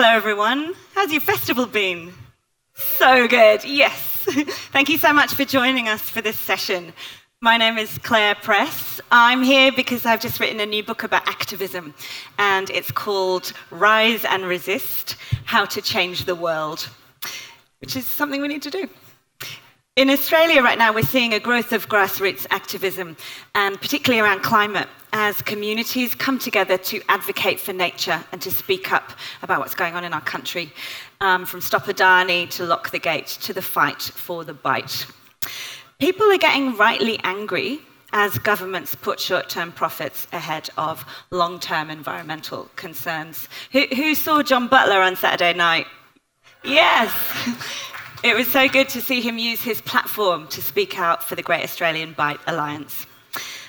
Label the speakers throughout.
Speaker 1: Hello, everyone. How's your festival been? So good, yes. Thank you so much for joining us for this session. My name is Claire Press. I'm here because I've just written a new book about activism, and it's called Rise and Resist How to Change the World, which is something we need to do. In Australia right now, we're seeing a growth of grassroots activism, and particularly around climate, as communities come together to advocate for nature and to speak up about what's going on in our country, um, from Stop Adani to Lock the Gate to the fight for the Bight. People are getting rightly angry as governments put short term profits ahead of long term environmental concerns. Who, who, saw John Butler on Saturday night? Yes! It was so good to see him use his platform to speak out for the Great Australian Bight Alliance.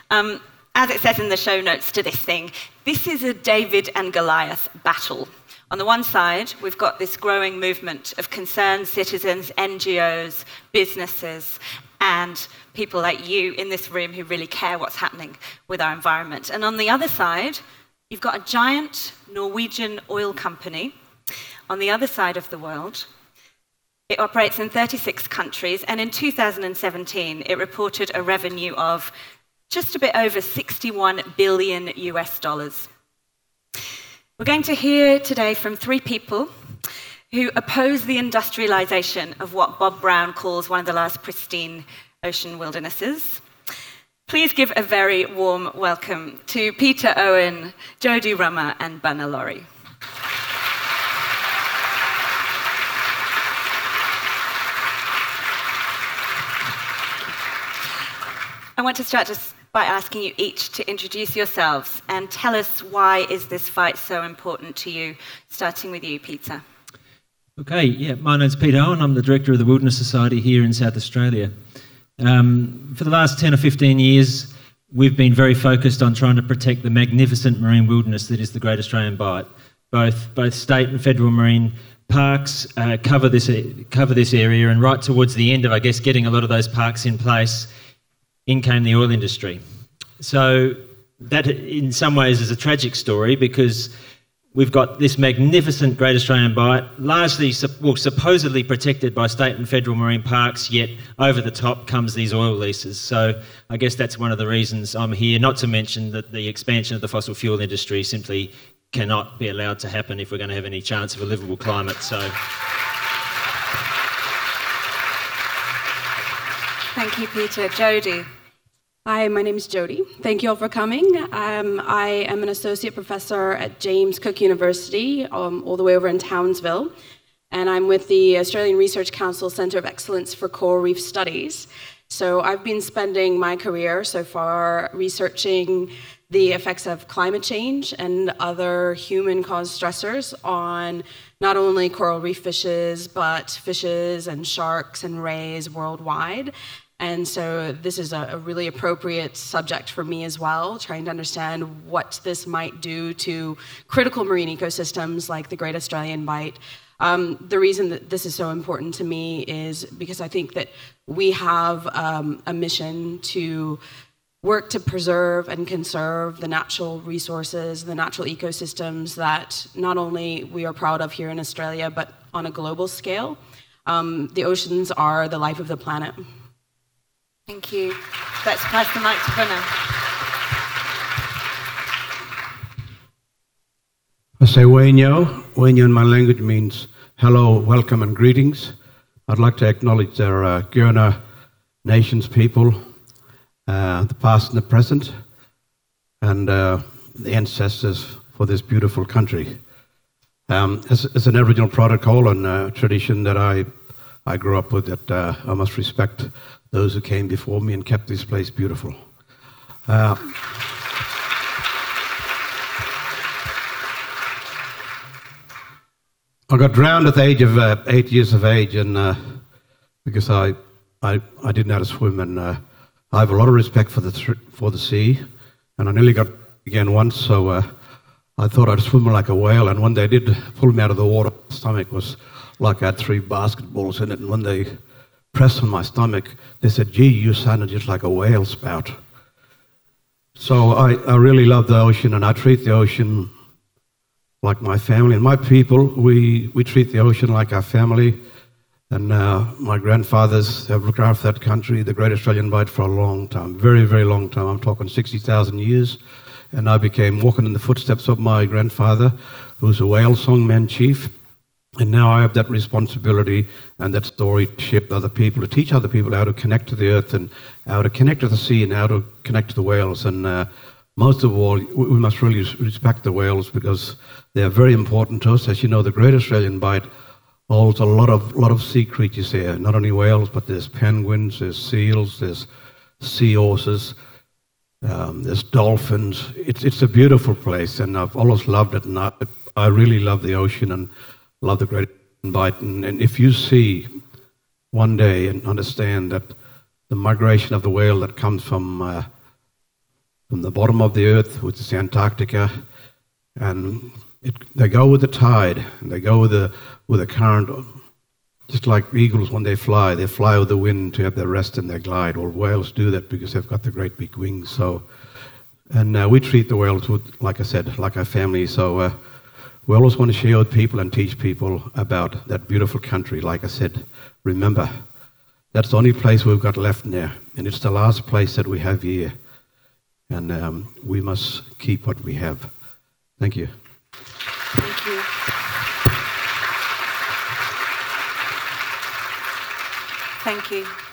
Speaker 1: Um, as it says in the show notes to this thing, this is a David and Goliath battle. On the one side, we've got this growing movement of concerned citizens, NGOs, businesses, and people like you in this room who really care what's happening with our environment. And on the other side, you've got a giant Norwegian oil company on the other side of the world. It operates in 36 countries, and in 2017, it reported a revenue of just a bit over 61 billion US dollars. We're going to hear today from three people who oppose the industrialization of what Bob Brown calls one of the last pristine ocean wildernesses. Please give a very warm welcome to Peter Owen, Jody Rummer, and Bunna Lawrie. I want to start just by asking you each to introduce yourselves and tell us why is this fight so important to you, starting with you, Peter.
Speaker 2: Okay, yeah, my name's Peter Owen. I'm the director of the Wilderness Society here in South Australia. Um, for the last 10 or 15 years, we've been very focused on trying to protect the magnificent marine wilderness that is the Great Australian Bight. Both, both state and federal marine parks uh, cover, this, cover this area, and right towards the end of, I guess, getting a lot of those parks in place, in came the oil industry. So that, in some ways, is a tragic story because we've got this magnificent Great Australian Bight, largely, well, supposedly protected by state and federal marine parks, yet over the top comes these oil leases. So I guess that's one of the reasons I'm here, not to mention that the expansion of the fossil fuel industry simply cannot be allowed to happen if we're going to have any chance of a livable climate. So.
Speaker 1: Thank you, Peter. Jody.
Speaker 3: Hi, my name is Jody. Thank you all for coming. Um, I am an associate professor at James Cook University, um, all the way over in Townsville, and I'm with the Australian Research Council Centre of Excellence for Coral Reef Studies. So I've been spending my career so far researching the effects of climate change and other human caused stressors on not only coral reef fishes, but fishes and sharks and rays worldwide. And so this is a, a, really appropriate subject for me as well, trying to understand what this might do to critical marine ecosystems like the Great Australian Bight. Um, the reason that this is so important to me is because I think that we have um, a mission to work to preserve and conserve the natural resources, the natural ecosystems that not only we are proud of here in Australia, but on a global scale. Um, the oceans are the life of the planet.
Speaker 1: Thank you. Let's pass the mic to Bunna.
Speaker 4: I say Wenyo. Wenyo in my language means hello, welcome, and greetings. I'd like to acknowledge their uh, Nations people, uh, the past and the present, and uh, the ancestors for this beautiful country. Um, it's, it's, an Aboriginal protocol and uh, tradition that I, I grew up with that uh, I must respect those who came before me and kept this place beautiful. Uh, I got drowned at the age of uh, eight years of age, and uh, because I, I, I didn't know how to swim, and uh, I have a lot of respect for the for the sea, and I nearly got again once, so uh, I thought I'd swim like a whale, and when they did pull me out of the water, my stomach was like I had three basketballs in it, and when they pressed on my stomach. They said, gee, you sounded just like a whale spout. So I, I really love the ocean and I treat the ocean like my family. And my people, we, we treat the ocean like our family. And uh, my grandfathers have looked after that country, the Great Australian Bight, for a long time, very, very long time. I'm talking 60,000 years. And I became walking in the footsteps of my grandfather, who was a whale songman chief. And now I have that responsibility and that story to other people, to teach other people how to connect to the earth and how to connect to the sea and how to connect to the whales. And uh, most of all, we must really respect the whales because they're very important to us. As you know, the Great Australian Bight holds a lot of lot of sea creatures here. Not only whales, but there's penguins, there's seals, there's sea horses, um, there's dolphins. It's it's a beautiful place, and I've always loved it. And I, I really love the ocean and love the Great. And, and if you see one day and understand that the migration of the whale that comes from uh, from the bottom of the earth, which is Antarctica, and it, they go with the tide, and they go with the with the current, just like eagles when they fly. They fly with the wind to have their rest and their glide. Well, whales do that because they've got the great big wings. So, and uh, we treat the whales with, like I said, like our family. So. Uh, we always want to share with people and teach people about that beautiful country. Like I said, remember, that's the only place we've got left now, and it's the last place that we have here. And um, we must keep what we have. Thank you.
Speaker 1: Thank you. Thank you.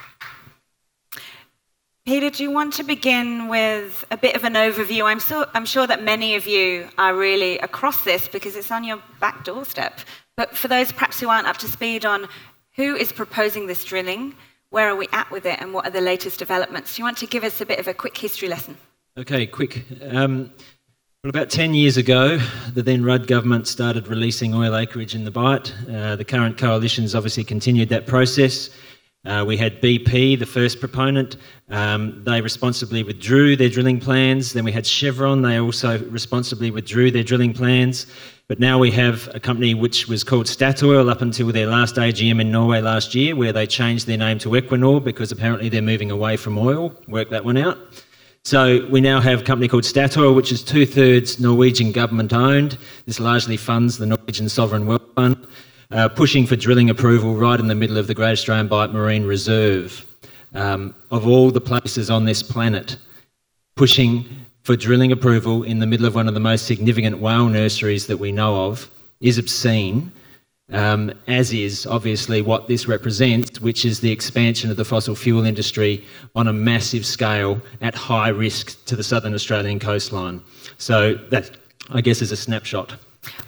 Speaker 1: Peter, do you want to begin with a bit of an overview? I'm, so, I'm sure that many of you are really across this because it's on your back doorstep. But for those perhaps who aren't up to speed on who is proposing this drilling, where are we at with it, and what are the latest developments? Do you want to give us a bit of a quick history lesson?
Speaker 2: Okay, quick. Um, well, about 10 years ago, the then Rudd government started releasing oil acreage in the Bight. Uh, the current coalition's obviously continued that process. Uh, we had BP, the first proponent. Um, they responsibly withdrew their drilling plans. Then we had Chevron. They also responsibly withdrew their drilling plans. But now we have a company which was called Statoil up until their last AGM in Norway last year, where they changed their name to Equinor because apparently they're moving away from oil. Work that one out. So we now have a company called Statoil, which is two thirds Norwegian government owned. This largely funds the Norwegian Sovereign Wealth Fund uh, pushing for drilling approval right in the middle of the Great Australian Bight Marine Reserve. Um, of all the places on this planet, pushing for drilling approval in the middle of one of the most significant whale nurseries that we know of is obscene, um, as is obviously what this represents, which is the expansion of the fossil fuel industry on a massive scale at high risk to the southern Australian coastline. So that, I guess, is a snapshot.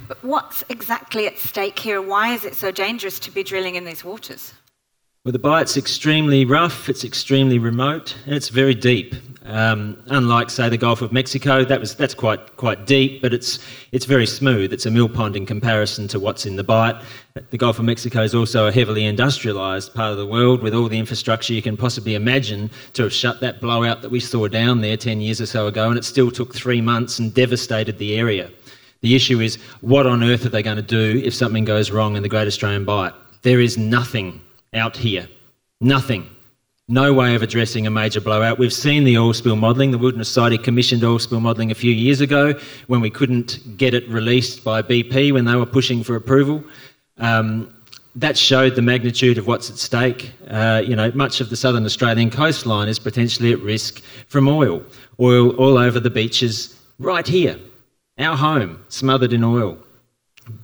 Speaker 1: But what's exactly at stake here? Why is it so dangerous to be drilling in these waters?
Speaker 2: Well, the Bight's extremely rough, it's extremely remote, and it's very deep. Um, unlike, say, the Gulf of Mexico, that was that's quite quite deep, but it's it's very smooth. It's a mill pond in comparison to what's in the Bight. The Gulf of Mexico is also a heavily industrialised part of the world, with all the infrastructure you can possibly imagine to have shut that blowout that we saw down there ten years or so ago, and it still took three months and devastated the area. The issue is what on earth are they going to do if something goes wrong in the Great Australian Bight? There is nothing out here. Nothing. No way of addressing a major blowout. We've seen the oil spill modelling. The Wilderness Society commissioned oil spill modelling a few years ago when we couldn't get it released by BP when they were pushing for approval. Um, that showed the magnitude of what's at stake. Uh, you know, much of the southern Australian coastline is potentially at risk from oil. Oil all over the beaches right here our home smothered in oil.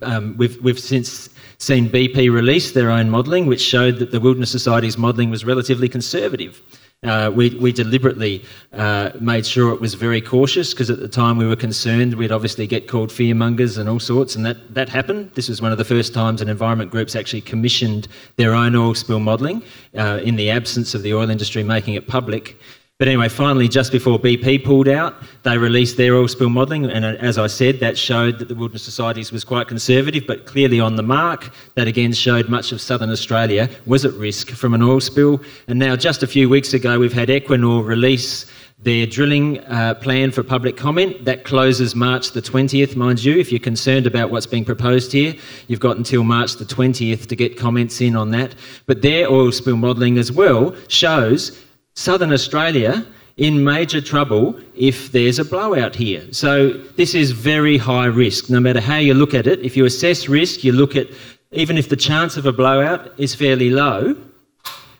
Speaker 2: Um, we've, we've since seen BP release their own modelling, which showed that the Wilderness Society's modelling was relatively conservative. Uh, we, we, deliberately uh, made sure it was very cautious because at the time we were concerned we'd obviously get called fearmongers and all sorts, and that, that happened. This was one of the first times an environment groups actually commissioned their own oil spill modelling uh, in the absence of the oil industry making it public. But anyway, finally, just before BP pulled out, they released their oil spill modelling, and uh, as I said, that showed that the Wilderness Societies was quite conservative, but clearly on the mark. That again showed much of southern Australia was at risk from an oil spill. And now, just a few weeks ago, we've had Equinor release their drilling uh, plan for public comment. That closes March the 20th, mind you. If you're concerned about what's being proposed here, you've got until March the 20th to get comments in on that. But their oil spill modelling as well shows Southern Australia in major trouble if there's a blowout here. So this is very high risk. No matter how you look at it, if you assess risk, you look at even if the chance of a blowout is fairly low,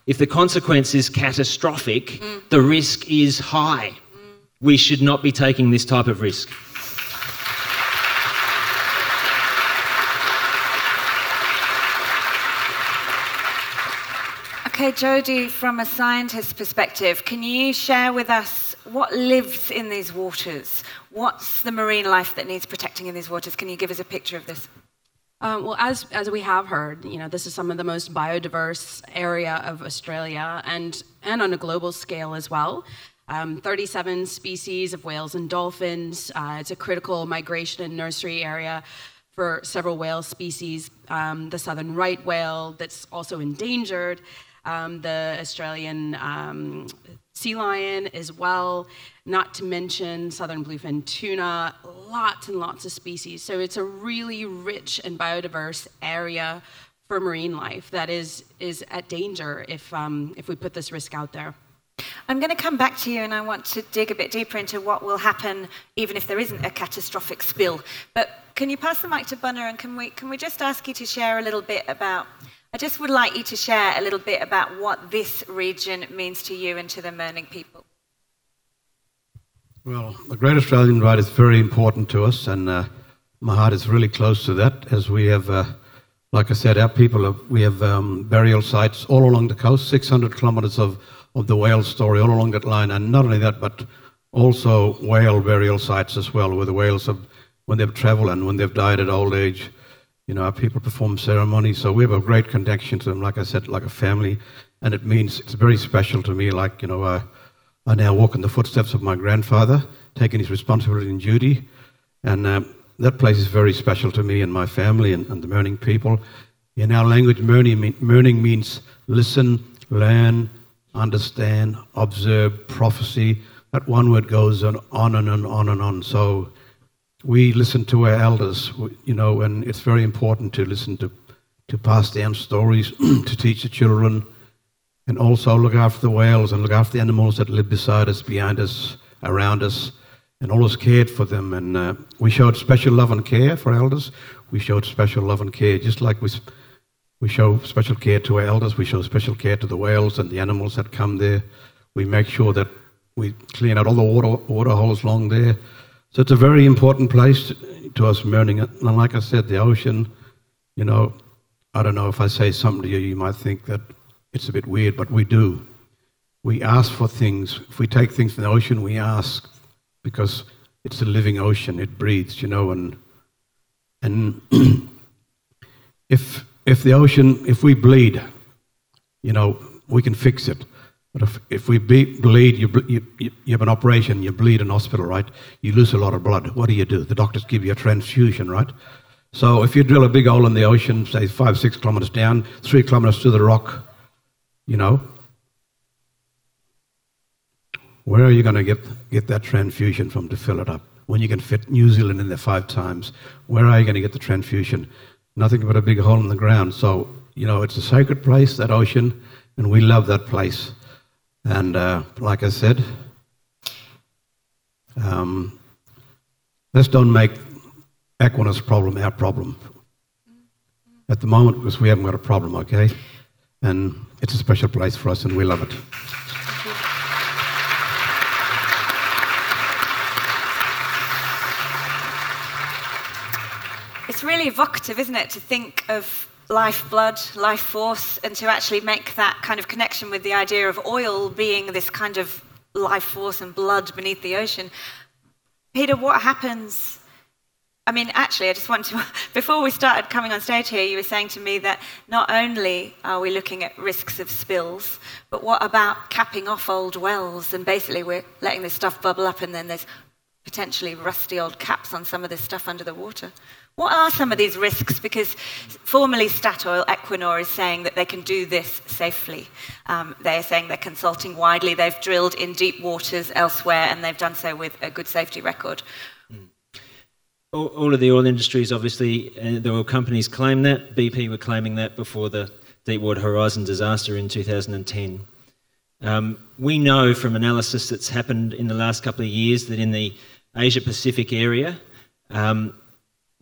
Speaker 2: if the consequence is catastrophic, mm. the risk is high. Mm. We should not be taking this type of risk.
Speaker 1: Okay, Jody, from a scientist's perspective, can you share with us what lives in these waters? What's the marine life that needs protecting in these waters? Can you give us a picture of this?
Speaker 3: Um, well, as, as we have heard, you know, this is some of the most biodiverse area of Australia and, and on a global scale as well. Um, 37 species of whales and dolphins. Uh, it's a critical migration and nursery area for several whale species. Um, the southern right whale, that's also endangered um, the Australian um, sea lion as well, not to mention southern bluefin tuna, lots and lots of species. So it's a really rich and biodiverse area for marine life that is, is at danger if, um, if we put this risk out there.
Speaker 1: I'm going to come back to you and I want to dig a bit deeper into what will happen even if there isn't a catastrophic spill. But can you pass the mic to Bunna and can we, can we just ask you to share a little bit about I just would like you to share a little bit about what this region means to you and to the Mirning people.
Speaker 4: Well, the Great Australian Bight is very important to us, and uh, my heart is really close to that as we have, uh, like I said, our people, have, we have um, burial sites all along the coast, 600 kilometres of, of the whale story all along that line, and not only that, but also whale burial sites as well, where the whales have, when they've travelled and when they've died at old age, you know, our people perform ceremonies, so we have a great connection to them, like I said, like a family, and it means it's very special to me. Like, you know, uh, I now walk in the footsteps of my grandfather, taking his responsibility and duty, and uh, that place is very special to me and my family and, and the Mirning people. In our language, Mirning, means listen, learn, understand, observe, prophecy. That one word goes on, on and on and on. So we listen to our elders, you know, and it's very important to listen to, to pass down stories, to teach the children, and also look after the whales and look after the animals that live beside us, behind us, around us, and always cared for them. And uh, we showed special love and care for elders. We showed special love and care, just like we, we show special care to our elders. We show special care to the whales and the animals that come there. We make sure that we clean out all the water, water holes along there so it's a very important place to us, Mirning. And like I said, the ocean, you know, I don't know if I say something to you, you might think that it's a bit weird, but we do. We ask for things. If we take things from the ocean, we ask because it's a living ocean. It breathes, you know, and and if if the ocean, if we bleed, you know, we can fix it. But if, if we be, bleed, you, you, you have an operation, you bleed in hospital, right? You lose a lot of blood. What do you do? The doctors give you a transfusion, right? So if you drill a big hole in the ocean, say five, six kilometers down, three kilometers to the rock, you know, where are you going to get, get that transfusion from to fill it up? When you can fit New Zealand in there five times, where are you going to get the transfusion? Nothing but a big hole in the ground. So, you know, it's a sacred place, that ocean, and we love that place. And uh, like I said, um, let's don't make Equinor's problem our problem at the moment because we haven't got a problem, okay? And it's a special place for us and we love it.
Speaker 1: It's really evocative, isn't it, to think of lifeblood, life force, and to actually make that kind of connection with the idea of oil being this kind of life force and blood beneath the ocean. Peter, what happens? I mean, actually, I just want to, before we started coming on stage here, you were saying to me that not only are we looking at risks of spills, but what about capping off old wells? And basically, we're letting this stuff bubble up, and then there's potentially rusty old caps on some of this stuff under the water. What are some of these risks? Because formerly Statoil Equinor is saying that they can do this safely. Um, they're saying they're consulting widely. They've drilled in deep waters elsewhere, and they've done so with a good safety record.
Speaker 2: Hmm. All, of the oil industries, obviously, uh, the oil companies claim that. BP were claiming that before the Deepwater Horizon disaster in 2010. Um, we know from analysis that's happened in the last couple of years that in the Asia Pacific area, um,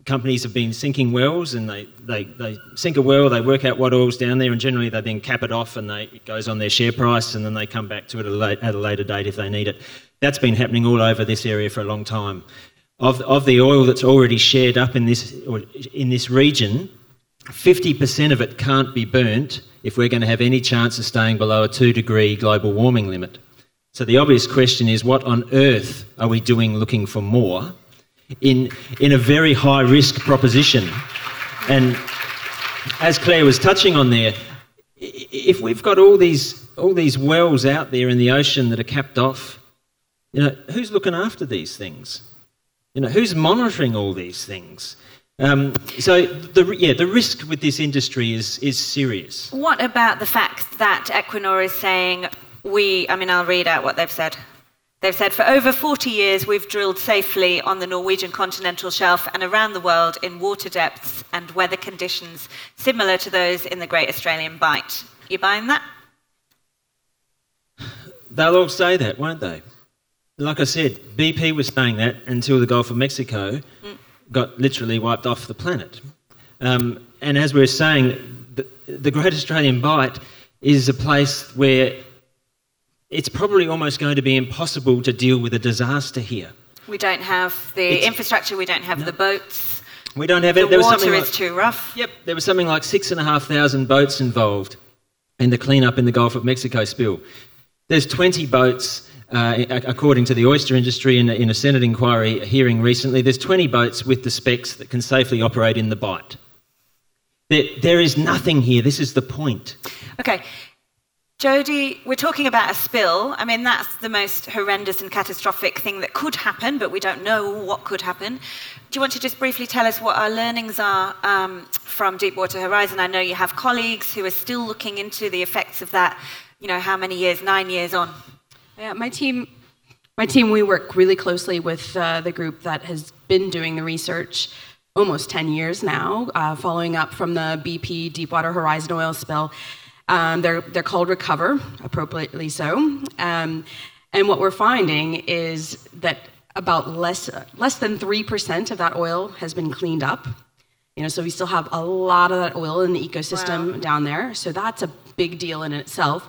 Speaker 2: companies have been sinking wells and they, they, they sink a well, they work out what oil's down there, and generally they then cap it off and they, it goes on their share price and then they come back to it at a, late, at a later date if they need it. That's been happening all over this area for a long time. Of, of the oil that's already shared up in this, in this region, 50% of it can't be burnt if we're going to have any chance of staying below a 2 degree global warming limit. So the obvious question is what on earth are we doing looking for more in, in a very high risk proposition? And as Claire was touching on there, if we've got all these, all these wells out there in the ocean that are capped off, you know, who's looking after these things? You know, who's monitoring all these things? Um, so the yeah the risk with this industry is is serious.
Speaker 1: What about the fact that Equinor is saying we? I mean, I'll read out what they've said. They've said for over 40 years we've drilled safely on the Norwegian continental shelf and around the world in water depths and weather conditions similar to those in the Great Australian Bight. You buying that?
Speaker 2: They'll all say that, won't they? Like I said, BP was saying that until the Gulf of Mexico. Mm got literally wiped off the planet. Um, and as we are saying, the, the Great Australian Bight is a place where it's probably almost going to be impossible to deal with a disaster here.
Speaker 1: We don't have the it's, infrastructure, we don't have no. the boats.
Speaker 2: We don't have
Speaker 1: it.
Speaker 2: The
Speaker 1: water
Speaker 2: is
Speaker 1: like, too rough.
Speaker 2: Yep, there was something like six and a half thousand boats involved in the cleanup in the Gulf of Mexico spill. There's 20 boats uh, according to the oyster industry in a, in a Senate inquiry hearing recently, there's 20 boats with the specs that can safely operate in the Bight. There, there is nothing here. This is the point.
Speaker 1: Okay. Jody, we're talking about a spill. I mean, that's the most horrendous and catastrophic thing that could happen, but we don't know what could happen. Do you want to just briefly tell us what our learnings are um, from Deepwater Horizon? I know you have colleagues who are still looking into the effects of that, you know, how many years, nine years on?
Speaker 3: Yeah, my team, my team, we work really closely with uh, the group that has been doing the research almost 10 years now, uh, following up from the BP Deepwater Horizon oil spill. Um, they're, they're called Recover, appropriately so. Um, and what we're finding is that about less, less than 3% of that oil has been cleaned up. You know, so we still have a lot of that oil in the ecosystem wow. down there. So that's a big deal in itself.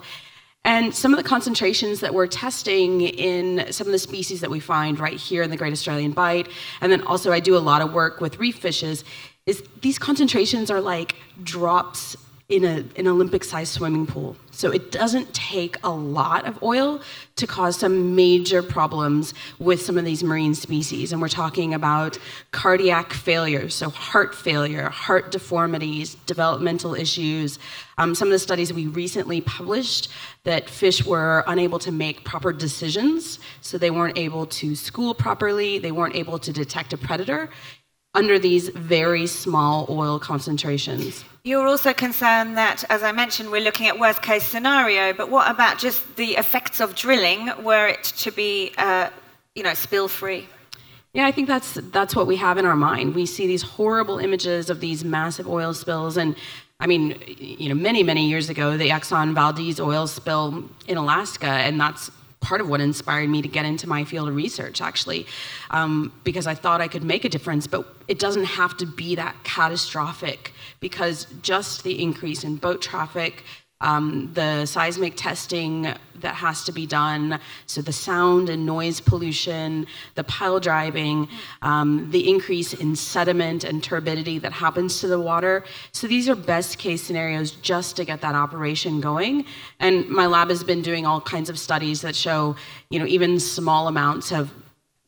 Speaker 3: And some of the concentrations that we're testing in some of the species that we find right here in the Great Australian Bight, and then also I do a lot of work with reef fishes, is these concentrations are like drops in a, an Olympic sized swimming pool. So it doesn't take a lot of oil to cause some major problems with some of these marine species. And we're talking about cardiac failure, so heart failure, heart deformities, developmental issues. Um, some of the studies we recently published that fish were unable to make proper decisions, so they weren't able to school properly, they weren't able to detect a predator under these very small oil concentrations.
Speaker 1: You're also concerned that, as I mentioned, we're looking at worst case scenario, but what about just the effects of drilling were it to be, uh, you know, spill free?
Speaker 3: Yeah, I think that's that's what we have in our mind. We see these horrible images of these massive oil spills, and I mean, you know, many many years ago, the Exxon Valdez oil spill in Alaska, and that's part of what inspired me to get into my field of research, actually, um, because I thought I could make a difference. But it doesn't have to be that catastrophic, because just the increase in boat traffic, um, the seismic testing that has to be done, so the sound and noise pollution, the pile driving, um, the increase in sediment and turbidity that happens to the water. So these are best case scenarios just to get that operation going. And my lab has been doing all kinds of studies that show, you know, even small amounts of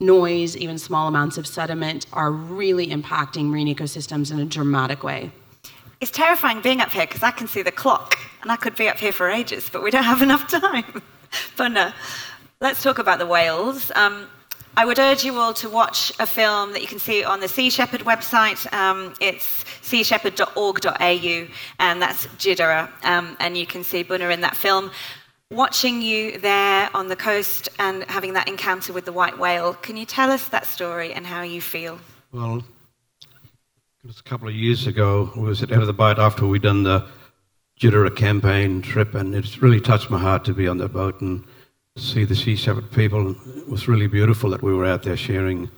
Speaker 3: noise, even small amounts of sediment are really impacting marine ecosystems in a dramatic way.
Speaker 1: It's terrifying being up here because I can see the clock and I could be up here for ages, but we don't have enough time. but no, let's talk about the whales. Um, I would urge you all to watch a film that you can see on the Sea Shepherd website. Um, it's seashepherd.org.au, and that's Jidara. Um, and you can see Bunna in that film. Watching you there on the coast and having that encounter with the white whale, can you tell us that story and how you feel?
Speaker 4: Well, was a couple of years ago. We was at of the Bight after we'd done the Jidara campaign trip, and it's really touched my heart to be on the boat and see the Sea Shepherd people. It was really beautiful that we were out there sharing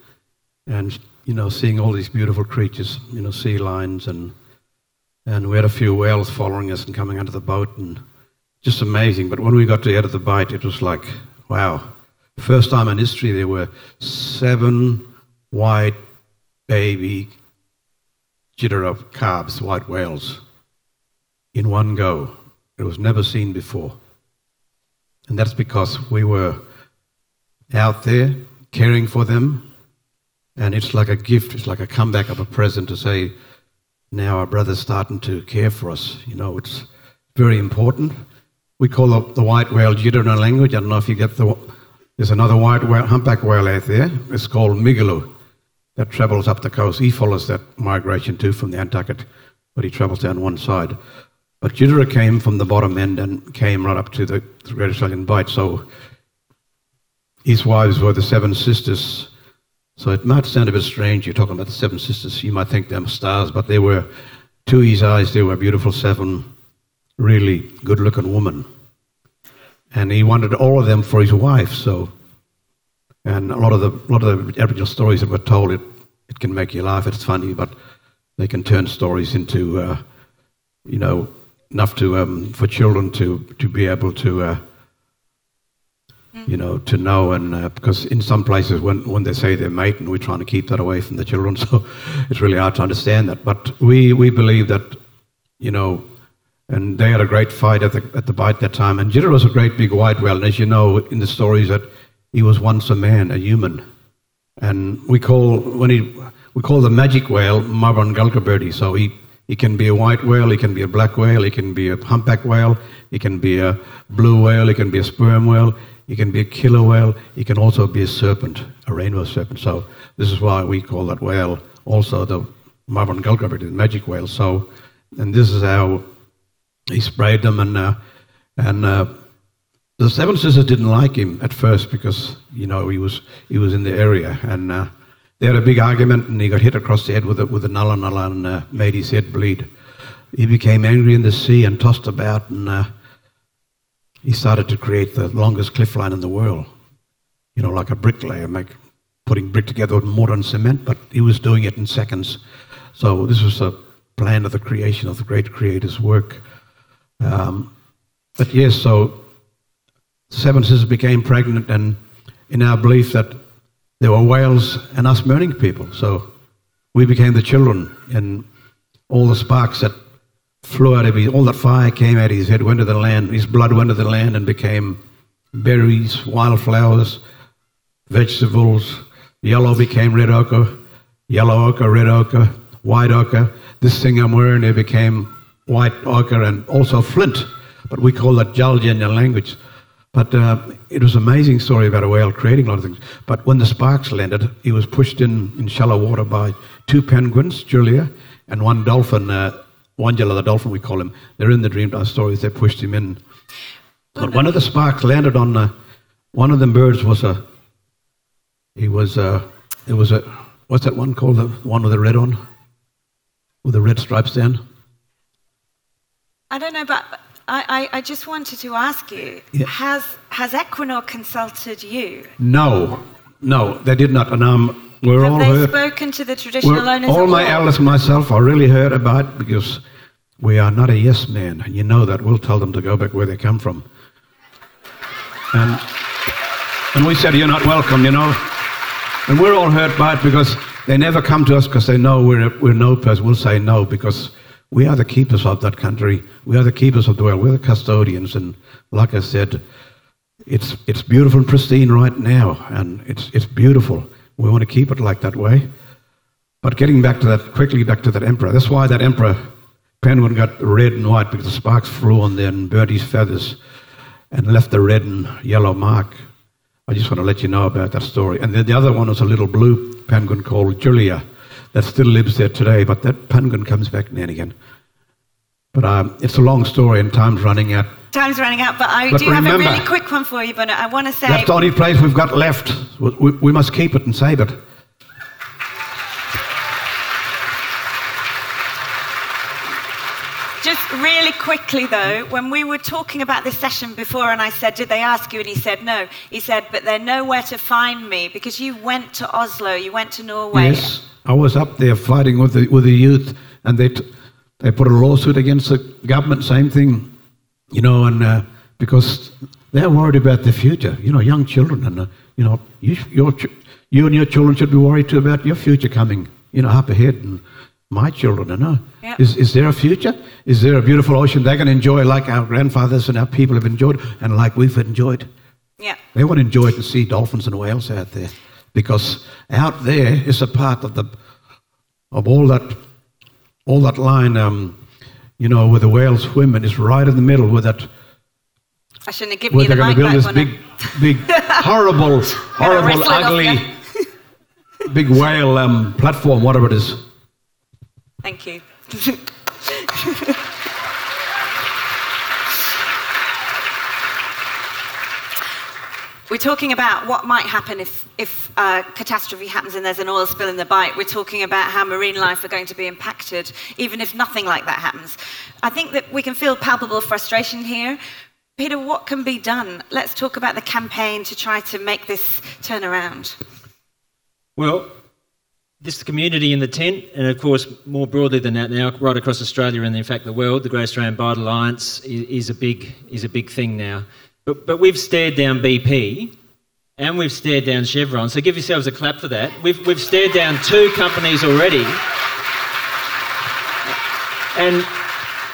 Speaker 4: and, you know, seeing all these beautiful creatures, you know, sea lions and and we had a few whales following us and coming under the boat and just amazing. But when we got to the end of the bight, it was like, wow. First time in history there were seven white baby Jidara calves, white whales, in one go. It was never seen before. And that's because we were out there caring for them. And it's like a gift, it's like a comeback of a present to say, now our brother's starting to care for us. You know, it's very important. We call the, the white whale Jidara language. I don't know if you get the. There's another white whale, humpback whale out there. It's called Migaloo that travels up the coast. He follows that migration too from the Nantucket, but he travels down one side. But Jidara came from the bottom end and came right up to the, the Great Australian Bight. So his wives were the seven sisters. So it might sound a bit strange. You're talking about the seven sisters. You might think they're stars, but they were, to his eyes, they were beautiful seven, really good-looking women. And he wanted all of them for his wife. So, and a lot of the lot of the Aboriginal stories that were told, it it can make you laugh. It's funny, but they can turn stories into, uh, you know, enough to um, for children to to be able to. Uh, you know, to know, and uh, because in some places when, when they say they're mate, and we're trying to keep that away from the children, so it's really hard to understand that. But we, we believe that, you know, and they had a great fight at the, at the Bight that time. And Jidara was a great big white whale, and as you know in the stories that he was once a man, a human. And we call, when he, we call the magic whale Marban Gulkaberti, so he, he can be a white whale, he can be a black whale, he can be a humpback whale, he can be a blue whale, he can be a sperm whale, he can be a killer whale. He can also be a serpent, a rainbow serpent. So this is why we call that whale also the Marban Gulkaberti, the magic whale. So, and this is how he sprayed them. And uh, and uh, the Seven Sisters didn't like him at first because you know he was he was in the area, and uh, they had a big argument, and he got hit across the head with a, with a nulla nulla and uh, made his head bleed. He became angry in the sea and tossed about and uh, he started to create the longest cliff line in the world. You know, like a bricklayer, make, putting brick together with mortar and cement, but he was doing it in seconds. So this was a plan of the creation of the great creator's work. Um, but yes, so seven sisters became pregnant, and in our belief that there were whales and us Mirning people. So we became the children, and all the sparks that flew out of his, all that fire came out of his head, went to the land, his blood went to the land and became berries, wildflowers, vegetables. Yellow became red ochre, yellow ochre, red ochre, white ochre. This thing I'm wearing, it became white ochre and also flint, but we call that Jalja in language. But uh, it was an amazing story about a whale creating a lot of things. But when the sparks landed, he was pushed in, in shallow water by two penguins, Julia, and one dolphin, uh, Wanjala the dolphin, we call him. They're in the Dreamtime stories. They pushed him in. But one of the sparks landed on uh, one of the birds was a. He was a. It was a. What's that one called? The one with the red on, with the red stripes down.
Speaker 1: I don't know, but I, I, I just wanted to ask you:
Speaker 4: Yeah.
Speaker 1: Has has Equinor consulted you?
Speaker 4: No, no, they did not. And um, we're
Speaker 1: Have
Speaker 4: all
Speaker 1: they
Speaker 4: hurt.
Speaker 1: spoken to the traditional owners?
Speaker 4: all my elders and myself are really hurt about it because we are not a yes man. And you know that. We'll tell them to go back where they come from. And, and we said, You're not welcome, you know. And we're all hurt by it because they never come to us because they know we're, we're no person. We'll say no because we are the keepers of that country. We are the keepers of the world. We're the custodians. And like I said, it's, it's beautiful and pristine right now. And it's, it's beautiful. We want to keep it like that way. But getting back to that, quickly back to that emperor, that's why that emperor penguin got red and white because the sparks flew on there and his feathers and left the red and yellow mark. I just want to let you know about that story. And then the other one was a little blue penguin called Julia that still lives there today, but that penguin comes back now and again. But um, it's a long story and time's running out.
Speaker 1: Time's running out, but I
Speaker 4: But
Speaker 1: do have a really quick one for you. But I want to say,
Speaker 4: That's the only place we've got left. We, we, we must keep it and save it.
Speaker 1: Just really quickly though, when we were talking about this session before, and I said, Did they ask you? And he said, No. He said, But they're nowhere to find me because you went to Oslo, you went to Norway.
Speaker 4: Yes, I was up there fighting with the, with the youth, and they, t- they put a lawsuit against the government, same thing, you know, and uh, because they're worried about the future, you know, young children, and, uh, you know, you, your, ch- you and your children should be worried too about your future coming, you know, up ahead. And, my children, I know.
Speaker 1: Yep.
Speaker 4: Is, is there a future? Is there a beautiful ocean they can enjoy like our grandfathers and our people have enjoyed and like we've enjoyed?
Speaker 1: Yeah.
Speaker 4: They want to enjoy it and see dolphins and whales out there because out there is a part of the of all that all that line, um, you know, where the whales swim and it's right in the middle where that
Speaker 1: I shouldn't have given
Speaker 4: where
Speaker 1: you
Speaker 4: they're going to build this big, big, horrible, horrible,
Speaker 1: wrestle it off
Speaker 4: ugly, big whale um, platform, whatever it is.
Speaker 1: Thank you. We're talking about what might happen if, if uh, catastrophe happens and there's an oil spill in the Bight. We're talking about how marine life are going to be impacted, even if nothing like that happens. I think that we can feel palpable frustration here. Peter, what can be done? Let's talk about the campaign to try to make this turn around.
Speaker 2: Well, this community in the tent, and of course more broadly than that now, right across Australia and in fact the world, the Great Australian Bight Alliance is, is a big is a big thing now. But but we've stared down BP, and we've stared down Chevron. So give yourselves a clap for that. We've we've stared down two companies already, and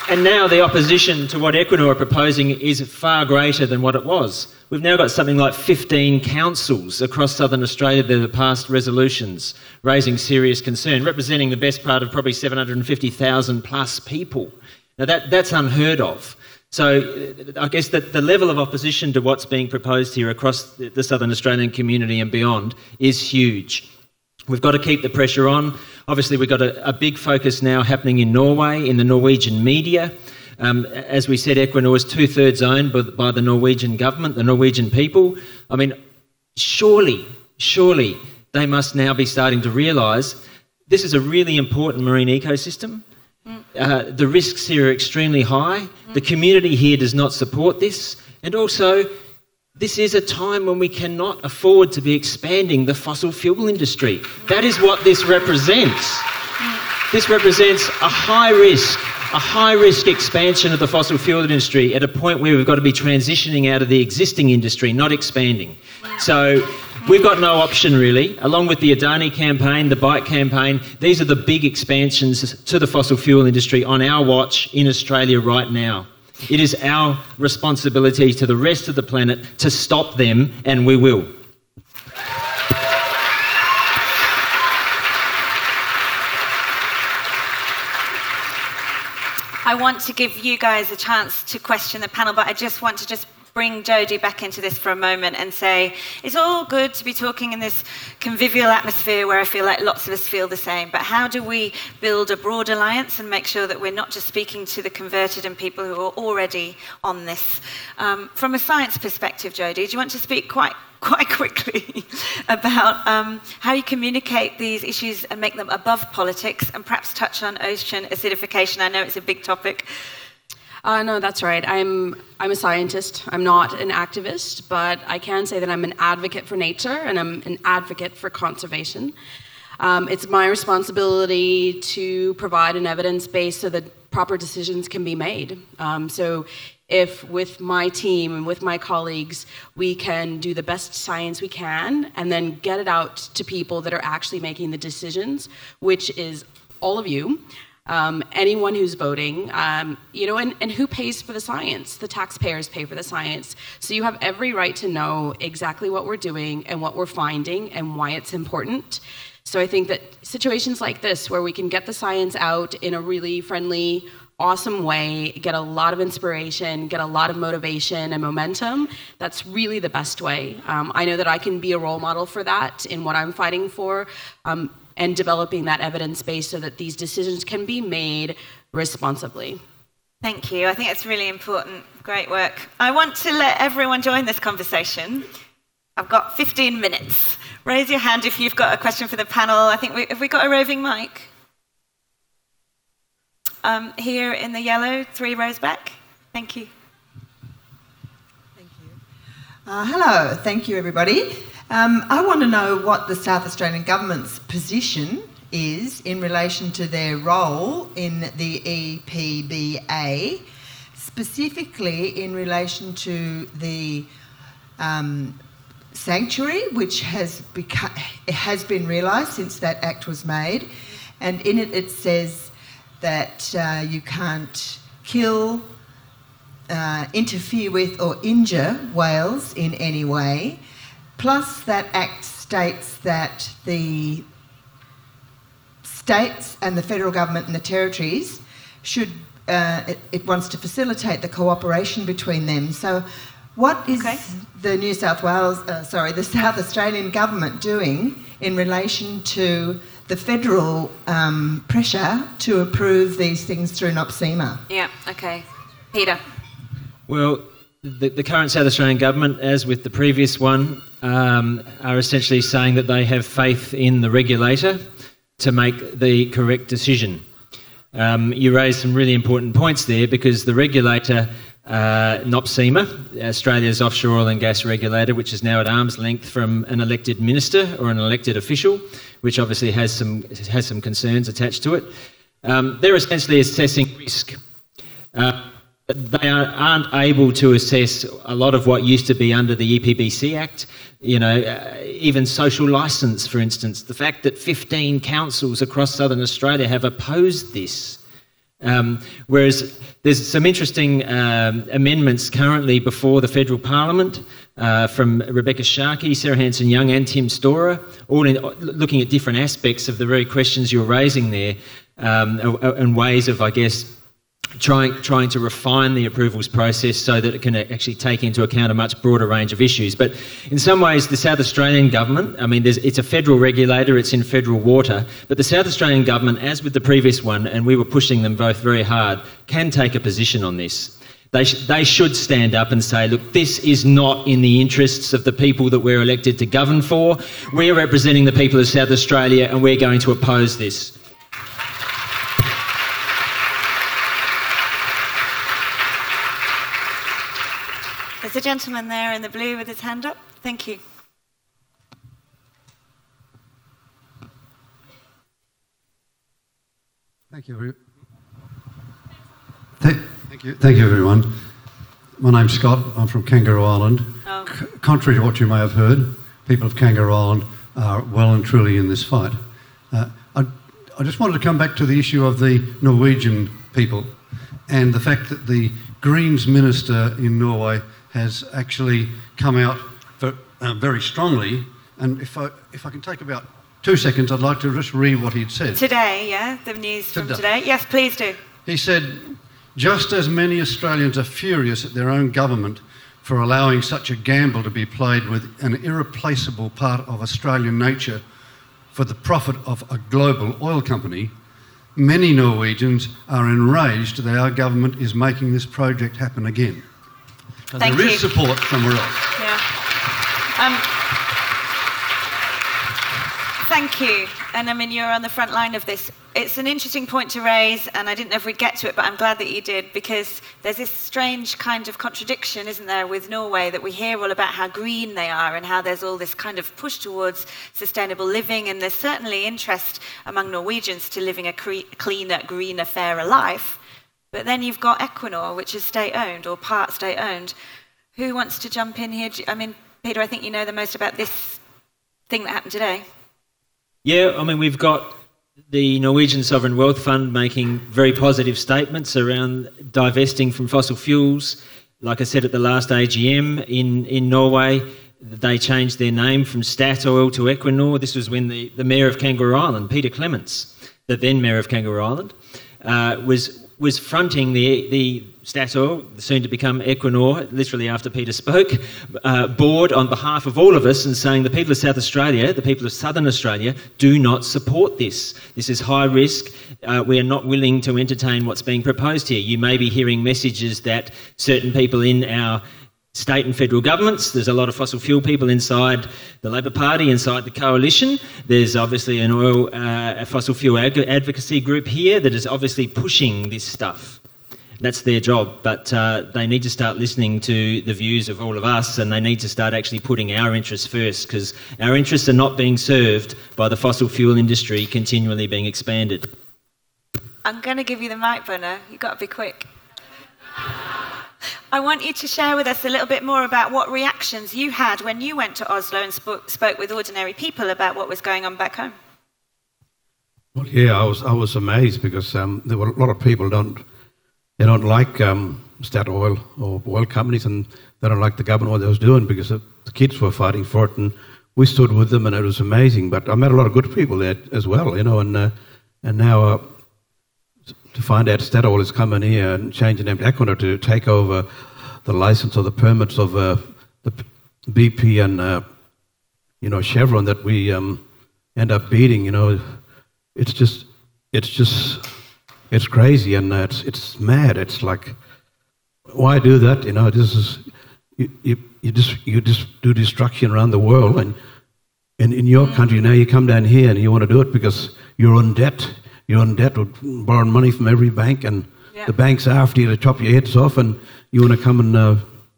Speaker 2: and now the opposition to what Equinor are proposing is far greater than what it was. We've now got something like 15 councils across southern Australia that have passed resolutions raising serious concern, representing the best part of probably 750,000 plus people. Now that, that's unheard of. So uh, I guess that the level of opposition to what's being proposed here across the the southern Australian community and beyond is huge. We've got to keep the pressure on. Obviously, we've got a, a big focus now happening in Norway, in the Norwegian media. Um, as we said, Equinor is two thirds owned by, by the Norwegian government, the Norwegian people. I mean, surely, surely they must now be starting to realise this is a really important marine ecosystem. Uh, the risks here are extremely high. The community here does not support this. And also, this is a time when we cannot afford to be expanding the fossil fuel industry. That is what this represents. This represents a high risk, a high risk expansion of the fossil fuel industry at a point where we've got to be transitioning out of the existing industry, not expanding. So we've got no option really. Along with the Adani campaign, the Bight campaign, these are the big expansions to the fossil fuel industry on our watch in Australia right now. It is our responsibility to the rest of the planet to stop them, and we will.
Speaker 1: I want to give you guys a chance to question the panel, but I just want to just bring Jody back into this for a moment and say it's all good to be talking in this convivial atmosphere where I feel like lots of us feel the same, but how do we build a broad alliance and make sure that we're not just speaking to the converted and people who are already on this? Um, from a science perspective, Jody, do you want to speak quite quite quickly about um, how you communicate these issues and make them above politics and perhaps touch on ocean acidification. I know it's a big topic.
Speaker 3: Uh, no, that's right. I'm I'm a scientist. I'm not an activist, but I can say that I'm an advocate for nature and I'm an advocate for conservation. Um, it's my responsibility to provide an evidence base so that proper decisions can be made. Um, so, if with my team and with my colleagues we can do the best science we can and then get it out to people that are actually making the decisions, which is all of you, um, anyone who's voting, um, you know, and, and who pays for the science? The taxpayers pay for the science. So you have every right to know exactly what we're doing and what we're finding and why it's important. So I think that situations like this, where we can get the science out in a really friendly, awesome way, get a lot of inspiration, get a lot of motivation and momentum, that's really the best way. Um, I know that I can be a role model for that in what I'm fighting for. Um, and developing that evidence base so that these decisions can be made responsibly.
Speaker 1: Thank you. I think it's really important. Great work. I want to let everyone join this conversation. I've got 15 minutes. Raise your hand if you've got a question for the panel. I think we have we got a roving mic. um, here in the yellow, three rows back. Thank you.
Speaker 5: Thank you. Uh, hello, thank you everybody. Um, I want to know what the South Australian Government's position is in relation to their role in the EPBA, specifically in relation to the um, sanctuary, which has, has been realised since that act was made. And in it, it says that uh, you can't kill, uh, interfere with, or injure whales in any way. Plus, that act states that the states and the federal government and the territories should, uh, it, it, wants to facilitate the cooperation between them. So, what is okay. the New South Wales, uh, sorry, the South Australian government doing in relation to the federal um, pressure to approve these things through NOPSEMA?
Speaker 1: Yeah, okay. Peter.
Speaker 2: Well, the, the, current South Australian government, as with the previous one, um, are essentially saying that they have faith in the regulator to make the correct decision. Um, you raised some really important points there because the regulator, uh, NOPSEMA, Australia's offshore oil and gas regulator, which is now at arm's length from an elected minister or an elected official, which obviously has some, has some concerns attached to it, um, they're essentially assessing risk. Uh, they aren't able to assess a lot of what used to be under the EPBC Act. You know, uh, even social licence, for instance. The fact that 15 councils across southern Australia have opposed this. Um, whereas there's some interesting um, amendments currently before the federal parliament uh, from Rebekha Sharkie, Sarah Hanson-Young, and Tim Storer, all in, looking at different aspects of the very questions you're raising there, um, and ways of, I guess, trying, trying to refine the approvals process so that it can actually take into account a much broader range of issues. But in some ways, the South Australian government, I mean, it's a federal regulator, it's in federal water, but the South Australian government, as with the previous one, and we were pushing them both very hard, can take a position on this. They, sh- they should stand up and say, look, this is not in the interests of the people that we're elected to govern for. We're representing the people of South Australia and we're going to oppose this.
Speaker 1: Gentleman there in the blue with his hand up. Thank you.
Speaker 6: Thank you. Thank, thank you. Thank you, everyone. My name's Scott. I'm from Kangaroo Island. Oh. C- contrary to what you may have heard, people of Kangaroo Island are well and truly in this fight. Uh, I, I just wanted to come back to the issue of the Norwegian people and the fact that the Greens minister in Norway has actually come out for, uh, very strongly. And if I, if I can take about two seconds, I'd like to just read what he'd said.
Speaker 1: Today, yeah? The news today. from today? Yes, please do.
Speaker 6: He said, just as many Australians are furious at their own government for allowing such a gamble to be played with an irreplaceable part of Australian nature for the profit of a global oil company, many Norwegians are enraged that our government is making this project happen again.
Speaker 1: Thank
Speaker 6: there
Speaker 1: you.
Speaker 6: is support somewhere else.
Speaker 1: Yeah. Um, thank you. And I mean, you're on the front line of this. It's an interesting point to raise, and I didn't know if we'd get to it, but I'm glad that you did, because there's this strange kind of contradiction, isn't there, with Norway, that we hear all about how green they are and how there's all this kind of push towards sustainable living, and there's certainly interest among Norwegians to living a cre- cleaner, greener, fairer life. But then you've got Equinor, which is state owned or part state owned. Who wants to jump in here? I mean, Peter, I think you know the most about this thing that happened today.
Speaker 2: Yeah, I mean, we've got the Norwegian Sovereign Wealth Fund making very positive statements around divesting from fossil fuels. Like I said at the last AGM in, in Norway, they changed their name from Statoil to Equinor. This was when the, the Mayor of Kangaroo Island, Peter Clements, the then Mayor of Kangaroo Island, uh, was was fronting the, the Statoil, soon to become Equinor, literally after Peter spoke, uh, board on behalf of all of us and saying the people of South Australia, the people of Southern Australia, do not support this. This is high risk. Uh, we are not willing to entertain what's being proposed here. You may be hearing messages that certain people in our state and federal governments. There's a lot of fossil fuel people inside the Labor Party, inside the coalition. There's obviously an oil, uh, a fossil fuel ag- advocacy group here that is obviously pushing this stuff. That's their job, but uh, they need to start listening to the views of all of us and they need to start actually putting our interests first because our interests are not being served by the fossil fuel industry continually being expanded.
Speaker 1: I'm going to give you the mic, Bunna. You've got to be quick. I want you to share with us a little bit more about what reactions you had when you went to Oslo and spoke, spoke with ordinary people about what was going on back home.
Speaker 4: Well, yeah, I was I was amazed because um, there were a lot of people don't they don't like um, Statoil or oil companies, and they don't like the government what they was doing because the kids were fighting for it, and we stood with them, and it was amazing. But I met a lot of good people there as well, you know, and uh, and now. Uh, to find out Statoil is coming here and changing them to Equinor to take over the license or the permits of uh, the BP and uh, you know Chevron that we um, end up beating. You know, it's just it's just it's crazy and uh, it's it's mad. It's like why do that? You know, this is you, you, you just you just do destruction around the world and. And in your country now, you come down here and you want to do it because you're in debt you're in debt with borrowing money from every bank, and yeah. the banks are after you to chop your heads off, and you want to come and uh,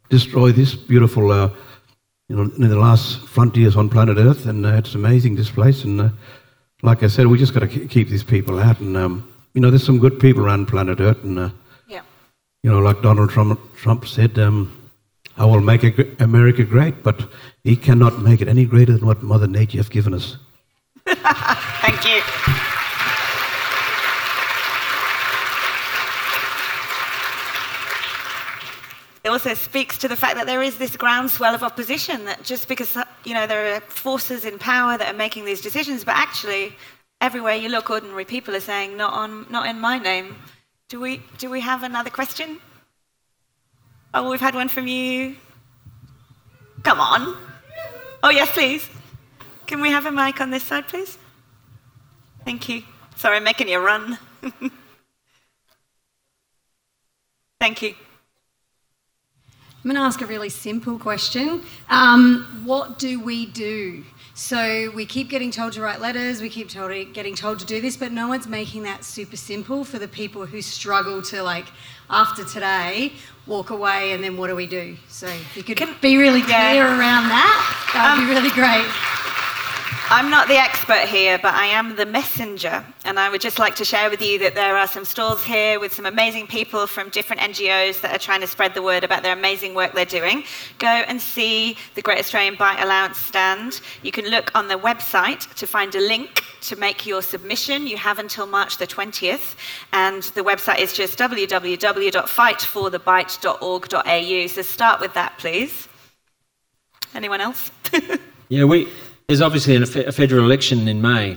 Speaker 4: destroy this beautiful, uh, you know, in the last frontiers on planet Earth, and uh, it's amazing this place. And uh, like I said, we just got to keep these people out, and um, you know, there's some good people around planet Earth, and uh, yeah. you know, like Donald Trump, Trump said. Um, I will make America great, but he cannot make it any greater than what Mother Nature has given us.
Speaker 1: Thank you. It also speaks to the fact that there is this groundswell of opposition that just because you know there are forces in power that are making these decisions, but actually everywhere you look, ordinary people are saying, "Not on, not in my name." Do we do we have another question? Oh, we've had one from you. Come on. Oh yes, please. Can we have a mic on this side, please? Thank you. Sorry, I'm making you run. Thank you.
Speaker 7: I'm going to ask a really simple question. Um, what do we do? So we keep getting told to write letters, we keep told, getting told to do this, but no one's making that super simple for the people who struggle to, like, after today, walk away and then what do we do? So if you could Can, be really clear yeah. around that, that would um, be really great.
Speaker 1: I'm not the expert here, but I am the messenger. And I would just like to share with you that there are some stalls here with some amazing people from different NGOs that are trying to spread the word about their amazing work they're doing. Go and see the Great Australian Bight Alliance stand. You can look on the website to find a link to make your submission. You have until March the 20th. And the website is just www.fightforthebight.org.au. So start with that, please. Anyone else?
Speaker 2: yeah, we there's obviously a federal election in May.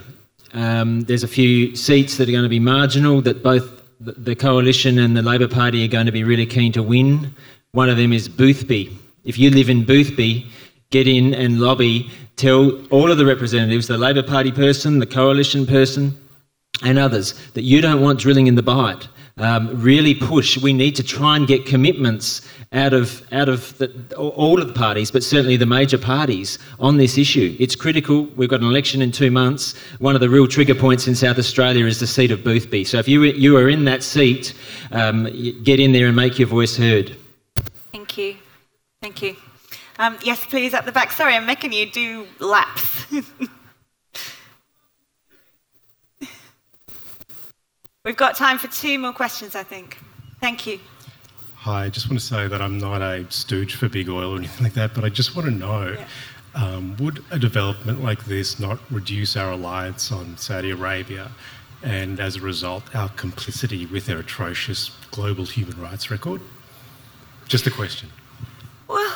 Speaker 2: Um, there's a few seats that are going to be marginal that both the coalition and the Labor Party are going to be really keen to win. One of them is Boothby. If you live in Boothby, get in and lobby. Tell all of the representatives, the Labor Party person, the coalition person, and others, that you don't want drilling in the Bight um, really push. We need to try and get commitments out of out of the, all of the parties, but certainly the major parties on this issue. It's critical. We've got an election in two months. One of the real trigger points in South Australia is the seat of Boothby. So if you you are in that seat, um, get in there and make your voice heard.
Speaker 1: Thank you. Thank you. Um, yes, please, at the back. Sorry, I'm making you do laps. We've got time for two more questions, I think. Thank you.
Speaker 8: Hi, I just want to say that I'm not a stooge for big oil or anything like that, but I just want to know yeah. um, would a development like this not reduce our reliance on Saudi Arabia and as a result our complicity with their atrocious global human rights record? Just a question.
Speaker 3: Well,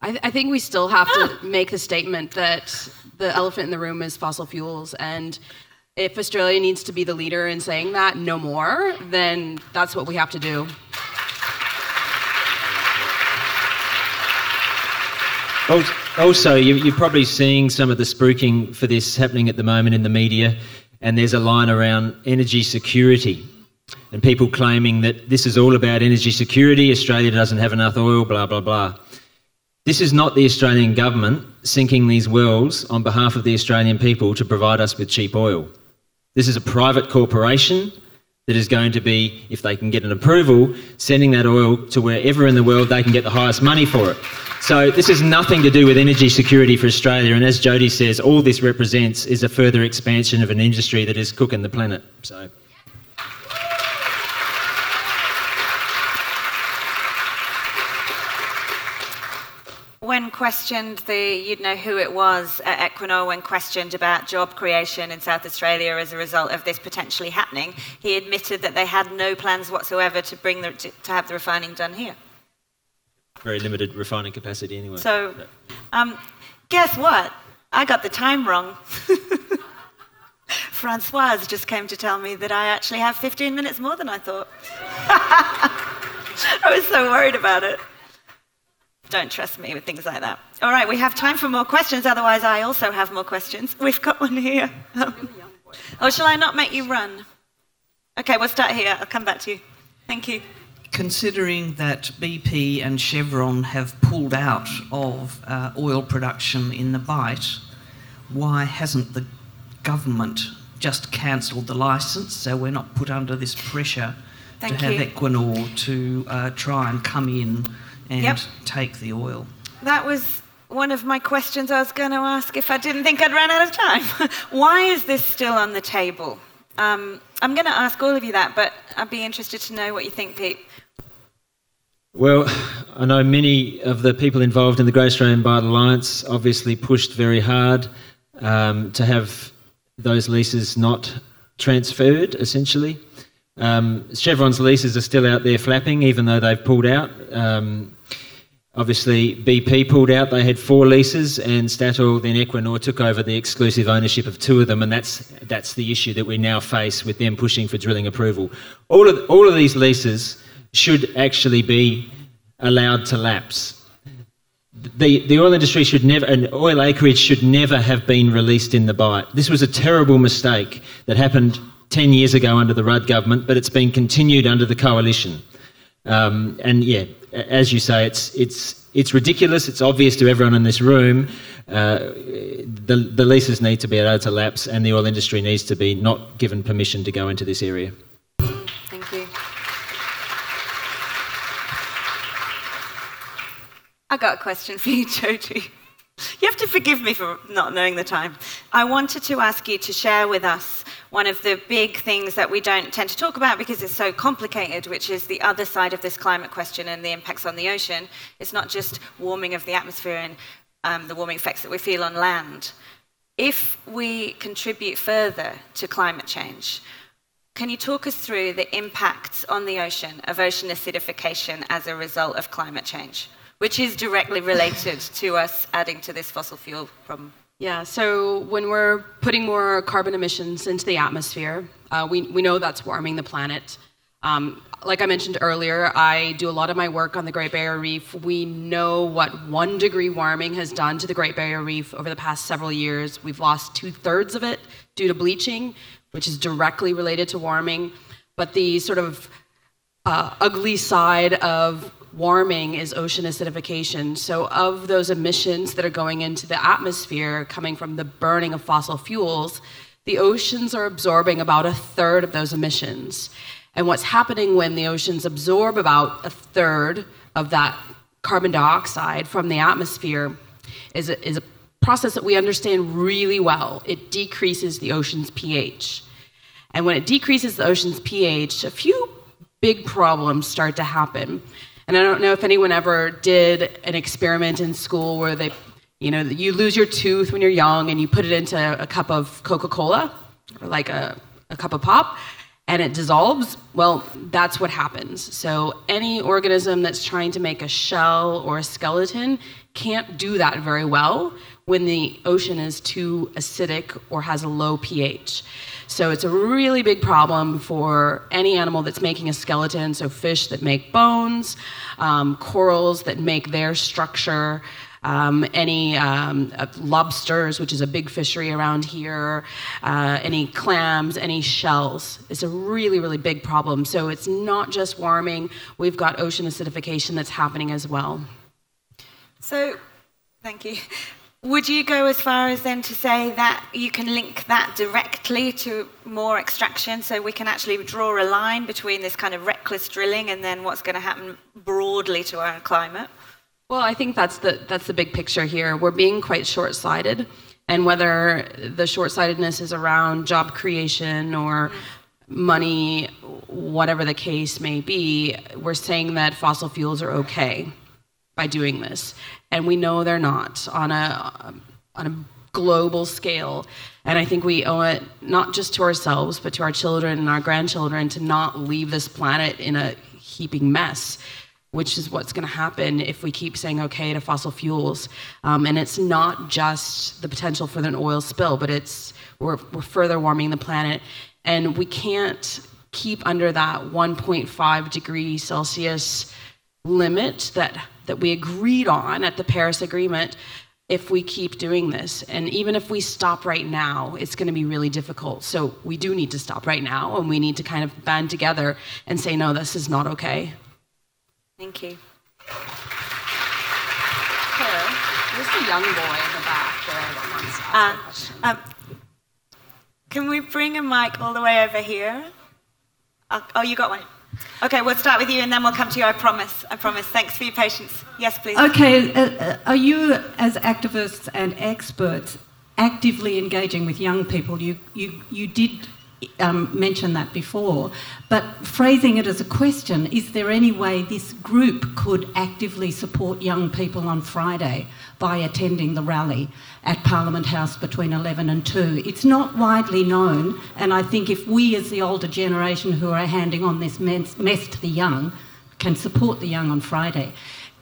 Speaker 3: I, I think we still have to make the statement that the elephant in the room is fossil fuels. And if Australia needs to be the leader in saying that no more, then that's what we have to do.
Speaker 2: Also, you're probably seeing some of the spruiking for this happening at the moment in the media, and there's a line around energy security. and people claiming that this is all about energy security, Australia doesn't have enough oil, blah, blah, blah. This is not the Australian government sinking these wells on behalf of the Australian people to provide us with cheap oil. This is a private corporation that is going to be, if they can get an approval, sending that oil to wherever in the world they can get the highest money for it. So this has nothing to do with energy security for Australia. And as Jody says, all this represents is a further expansion of an industry that is cooking the planet. So.
Speaker 1: When questioned the, you'd know who it was at Equinor, when questioned about job creation in South Australia as a result of this potentially happening, he admitted that they had no plans whatsoever to bring the, to, to have the refining done here.
Speaker 2: Very limited refining capacity anyway.
Speaker 1: So, um, guess what? I got the time wrong. Francoise just came to tell me that I actually have 15 minutes more than I thought. I was so worried about it don't trust me with things like that. All right, we have time for more questions, otherwise, I also have more questions. We've got one here. oh, shall I not make you run? Okay, we'll start here. I'll come back to you. Thank you.
Speaker 9: Considering that BP and Chevron have pulled out of uh, oil production in the Bight, why hasn't the government just cancelled the licence so we're not put under this pressure
Speaker 1: Thank
Speaker 9: to have
Speaker 1: you.
Speaker 9: Equinor to uh, try and come in and
Speaker 1: Yep.
Speaker 9: take the oil.
Speaker 1: That was one of my questions I was going to ask if I didn't think I'd run out of time. Why is this still on the table? Um, I'm going to ask all of you that, but I'd be interested to know what you think, Pete.
Speaker 2: Well, I know many of the people involved in the Great Australian Bight Alliance obviously pushed very hard um, to have those leases not transferred, essentially. Um, Chevron's leases are still out there flapping, even though they've pulled out. Um, obviously, BP pulled out. They had four leases, and Statoil, then Equinor, took over the exclusive ownership of two of them, and that's that's the issue that we now face with them pushing for drilling approval. All of all of these leases should actually be allowed to lapse. The, the oil industry should never, and oil acreage should never have been released in the Bight. This was a terrible mistake that happened 10 years ago under the Rudd government, but it's been continued under the coalition. Um, and yeah, as you say, it's, it's, it's ridiculous. It's obvious to everyone in this room. Uh, the, the leases need to be allowed to lapse, and the oil industry needs to be not given permission to go into this area.
Speaker 1: Thank you. I got a question for you, Jody. You have to forgive me for not knowing the time. I wanted to ask you to share with us one of the big things that we don't tend to talk about because it's so complicated, which is the other side of this climate question and the impacts on the ocean. It's not just warming of the atmosphere and um, the warming effects that we feel on land. If we contribute further to climate change, can you talk us through the impacts on the ocean of ocean acidification as a result of climate change, which is directly related to us adding to this fossil fuel problem?
Speaker 3: Yeah, so when we're putting more carbon emissions into the atmosphere, uh, we, we know that's warming the planet. Um, like I mentioned earlier, I do a lot of my work on the Great Barrier Reef. We know what one degree warming has done to the Great Barrier Reef over the past several years. We've lost two thirds of it due to bleaching, which is directly related to warming. But the sort of uh, ugly side of warming is ocean acidification. So, of those emissions that are going into the atmosphere coming from the burning of fossil fuels, the oceans are absorbing about a third of those emissions. And what's happening when the oceans absorb about a third of that carbon dioxide from the atmosphere is a, is a process that we understand really well. It decreases the ocean's pH. And when it decreases the ocean's pH, a few big problems start to happen. And I don't know if anyone ever did an experiment in school where they, you know, you lose your tooth when you're young and you put it into a cup of Coca Cola or like a, a cup of pop and it dissolves. Well, that's what happens. So any organism that's trying to make a shell or a skeleton can't do that very well when the ocean is too acidic or has a low pH. So it's a really big problem for any animal that's making a skeleton. So fish that make bones, um, corals that make their structure. um, any um, uh, lobsters, which is a big fishery around here, uh, any clams, any shells. It's a really, really big problem. So it's not just warming, we've got ocean acidification that's happening as well.
Speaker 1: So, thank you. Would you go as far as then to say that you can link that directly to more extraction so we can actually draw a line between this kind of reckless drilling and then what's going to happen broadly to our climate?
Speaker 3: Well, I think that's the that's the big picture here. We're being quite short-sighted, and whether the short-sightedness is around job creation or money, whatever the case may be, we're saying that fossil fuels are okay by doing this, and we know they're not on a on a global scale. And I think we owe it not just to ourselves, but to our children and our grandchildren to not leave this planet in a heaping mess which is what's going to happen if we keep saying okay to fossil fuels. Um, and it's not just the potential for an oil spill, but it's we're, we're further warming the planet, and we can't keep under that 1.5 degree Celsius limit that that we agreed on at the Paris Agreement. If we keep doing this, and even if we stop right now, it's going to be really difficult. So we do need to stop right now, and we need to kind of band together and say, no, this is not okay.
Speaker 1: Thank you.
Speaker 3: Hello. There's the young boy in the back there that wants to ask uh, um,
Speaker 1: Can we bring a mic all the way over here? Uh, oh, you got one. Okay, we'll start with you and then we'll come to you. I promise. I promise. Thanks for your patience. Yes, please.
Speaker 10: Okay, uh, uh are you, as activists and experts, actively engaging with young people? You, you, you did um, mentioned that before, but phrasing it as a question is there any way this group could actively support young people on Friday by attending the rally at Parliament House between 11 and 2? It's not widely known, and I think if we, as the older generation who are handing on this mess, mess to the young, can support the young on Friday.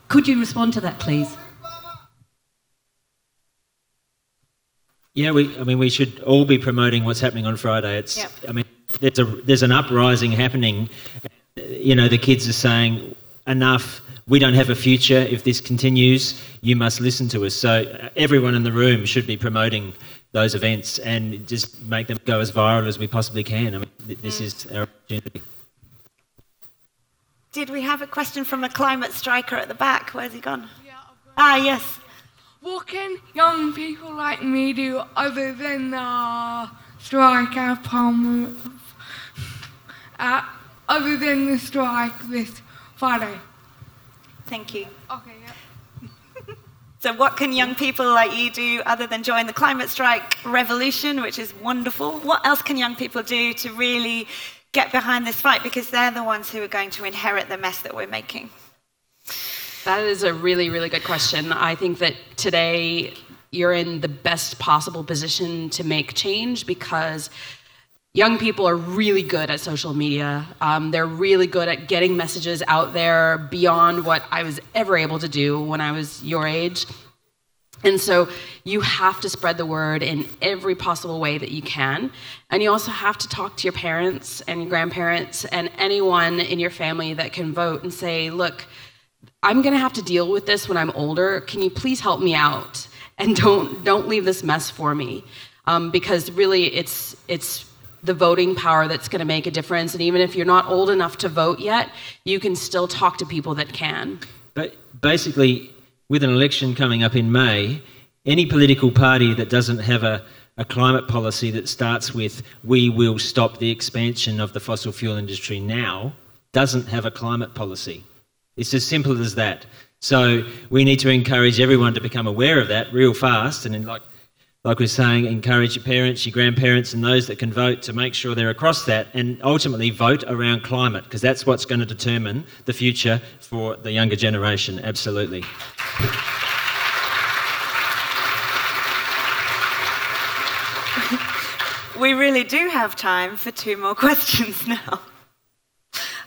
Speaker 10: Could you respond to that, please?
Speaker 2: Yeah, we. I mean, we should all be promoting what's happening on Friday. It's. Yep. I mean, there's a there's an uprising happening. You know, the kids are saying enough. We don't have a future if this continues. You must listen to us. So uh, everyone in the room should be promoting those events and just make them go as viral as we possibly can. I mean, this mm. is our opportunity.
Speaker 1: Did we have a question from a climate striker at the back? Where's he gone? Yeah, ah, yes.
Speaker 11: What can young people like me do other than uh, strike at palm Uh, other than the strike this Friday?
Speaker 1: Thank you.
Speaker 11: Okay, yeah.
Speaker 1: so, what can young people like you do other than join the climate strike revolution, which is wonderful? What else can young people do to really get behind this fight? Because they're the ones who are going to inherit the mess that we're making.
Speaker 3: That is a really, really good question. I think that today you're in the best possible position to make change because young people are really good at social media. Um, they're really good at getting messages out there beyond what I was ever able to do when I was your age. And so you have to spread the word in every possible way that you can. And you also have to talk to your parents and grandparents and anyone in your family that can vote and say, look, I'm going to have to deal with this when I'm older. Can you please help me out? And don't, don't leave this mess for me. Um, because really, it's, it's the voting power that's going to make a difference. And even if you're not old enough to vote yet, you can still talk to people that can.
Speaker 2: But basically, with an election coming up in May, any political party that doesn't have a, a climate policy that starts with, we will stop the expansion of the fossil fuel industry now, doesn't have a climate policy. It's as simple as that. So we need to encourage everyone to become aware of that real fast, and like like we're saying, encourage your parents, your grandparents, and those that can vote to make sure they're across that, and ultimately vote around climate because that's what's going to determine the future for the younger generation. Absolutely.
Speaker 1: we really do have time for two more questions now.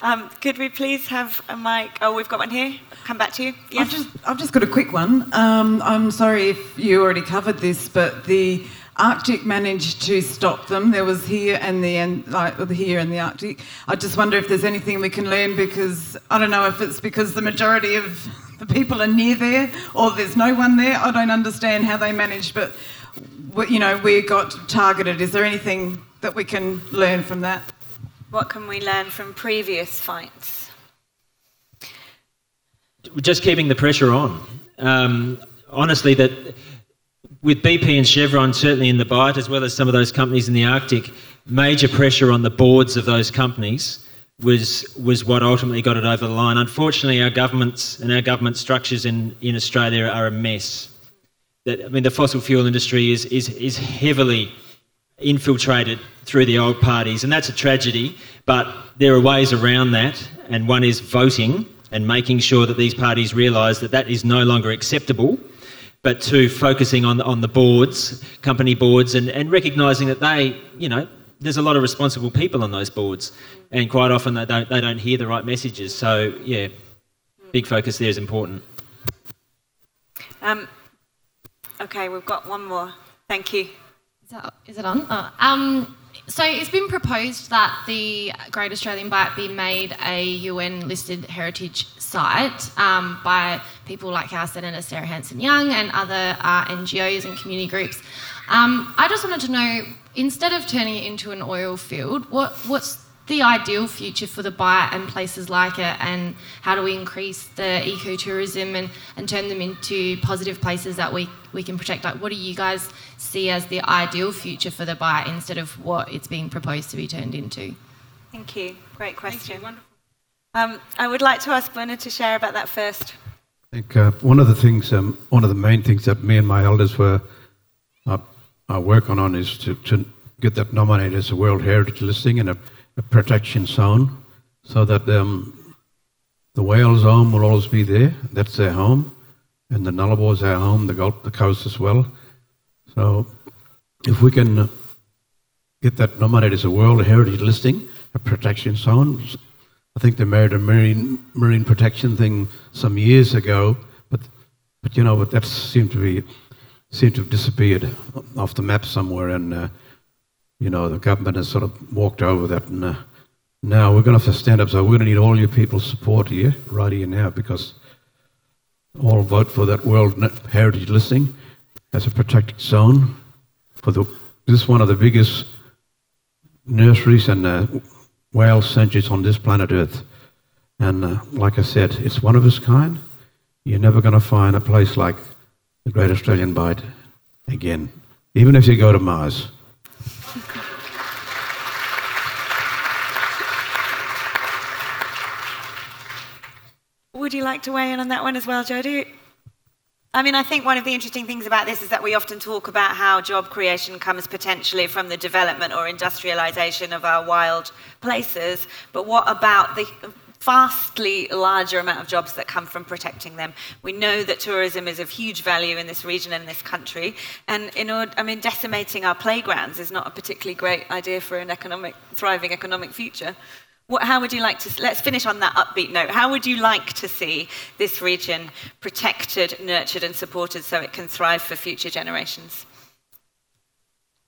Speaker 1: Um, could we please have a mic? Oh, we've got one here. Come back to you.
Speaker 12: Yes. I've just, I've just got a quick one. Um, I'm sorry if you already covered this, but the Arctic managed to stop them. There was here and the and like here in the Arctic. I just wonder if there's anything we can learn because I don't know if it's because the majority of the people are near there or there's no one there. I don't understand how they managed, but you know, we got targeted. Is there anything that we can learn from that?
Speaker 1: What can we learn from previous fights?
Speaker 2: Just keeping the pressure on. Um, honestly, that with BP and Chevron, certainly in the Bight, as well as some of those companies in the Arctic, major pressure on the boards of those companies was was what ultimately got it over the line. Unfortunately, our governments and our government structures in, in Australia are a mess. That I mean, the fossil fuel industry is is is heavily infiltrated through the old parties, and that's a tragedy. But there are ways around that, and one is voting and making sure that these parties realise that that is no longer acceptable. But two, focusing on on the boards, company boards, and, and recognising that they, you know, there's a lot of responsible people on those boards, and quite often they don't they don't hear the right messages. So yeah, big focus there is important.
Speaker 1: Um, okay, we've got one more. Thank you.
Speaker 13: Is, it on? Oh, um, so it's been proposed that the Great Australian Bight be made a UN listed heritage site um, by people like our Senator Sarah Hanson-Young and other uh, NGOs and community groups. Um, I just wanted to know, instead of turning it into an oil field, what, what's the ideal future for the Bight and places like it, and how do we increase the ecotourism and, and turn them into positive places that we, we can protect? Like, what do you guys see as the ideal future for the Bight instead of what it's being proposed to be turned into?
Speaker 1: Thank you. Great question. Wonderful. Um, I would like to ask Bunna to share about that first.
Speaker 4: I think uh, one of the things, um, one of the main things that me and my elders were uh, uh, working on is to, to get that nominated as a World Heritage listing and a a protection zone so that um, the whales' home will always be there. That's their home. And the Nullarbor is their home, the Gulf, the coast as well. So if we can get that nominated as a World Heritage listing, a protection zone, I think they made a marine marine protection thing some years ago, but but you know, but that seemed to be seemed to have disappeared off the map somewhere, and uh, you know, the government has sort of walked over that. And uh, now we're going to have to stand up. So we're going to need all your people's support here, right here now, because all vote for that World Heritage listing as a protected zone. For the, this is one of the biggest nurseries and uh, whale sanctuaries on this planet Earth. And uh, like I said, it's one of its kind. You're never going to find a place like the Great Australian Bight again, even if you go to Mars.
Speaker 1: Would you like to weigh in on that one as well, Jody? I mean, I think one of the interesting things about this is that we often talk about how job creation comes potentially from the development or industrialization of our wild places, but what about the vastly larger amount of jobs that come from protecting them. We know that tourism is of huge value in this region and this country, and in order, I mean, decimating our playgrounds is not a particularly great idea for an economic, thriving economic future. What, how would you like to, let's finish on that upbeat note. How would you like to see this region protected, nurtured, and supported so it can thrive for future generations?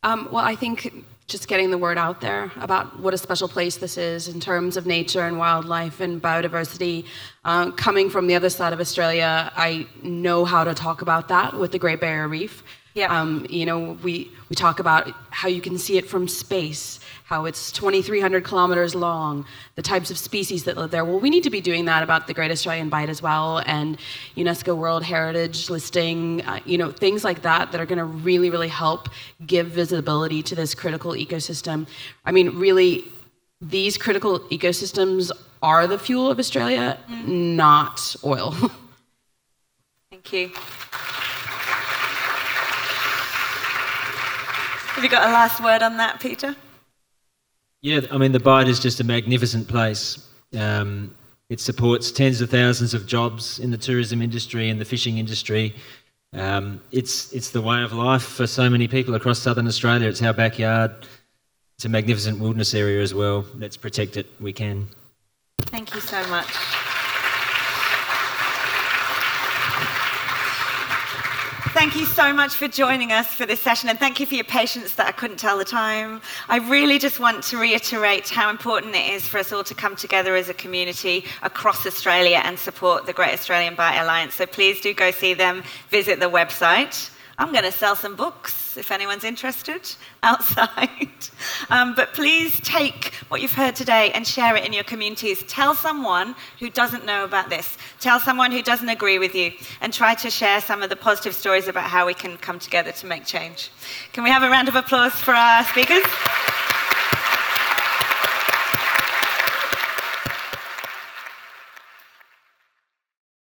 Speaker 3: Um, well, I think just getting the word out there about what a special place this is in terms of nature and wildlife and biodiversity. Uh, coming from the other side of Australia, I know how to talk about that with the Great Barrier Reef.
Speaker 1: Yeah.
Speaker 3: Um, you know, we, we talk about how you can see it from space, how it's 2,300 kilometers long, the types of species that live there. Well, we need to be doing that about the Great Australian Bight as well, and UNESCO World Heritage listing, uh, you know, things like that that are going to really, really help give visibility to this critical ecosystem. I mean, really, these critical ecosystems are the fuel of Australia, mm. not oil.
Speaker 1: Thank you. Have you got a last word on that, Peter?
Speaker 2: Yeah, I mean, the Bight is just a magnificent place. Um, it supports tens of thousands of jobs in the tourism industry and the fishing industry. Um, it's, it's the way of life for so many people across southern Australia. It's our backyard. It's a magnificent wilderness area as well. Let's protect it. We can.
Speaker 1: Thank you so much. Thank you so much for joining us for this session and thank you for your patience that I couldn't tell the time. I really just want to reiterate how important it is for us all to come together as a community across Australia and support the Great Australian Bight Alliance. So please do go see them, visit the website. I'm going to sell some books if anyone's interested outside. Um, but please take what you've heard today and share it in your communities. Tell someone who doesn't know about this, tell someone who doesn't agree with you, and try to share some of the positive stories about how we can come together to make change. Can we have a round of applause for our speakers?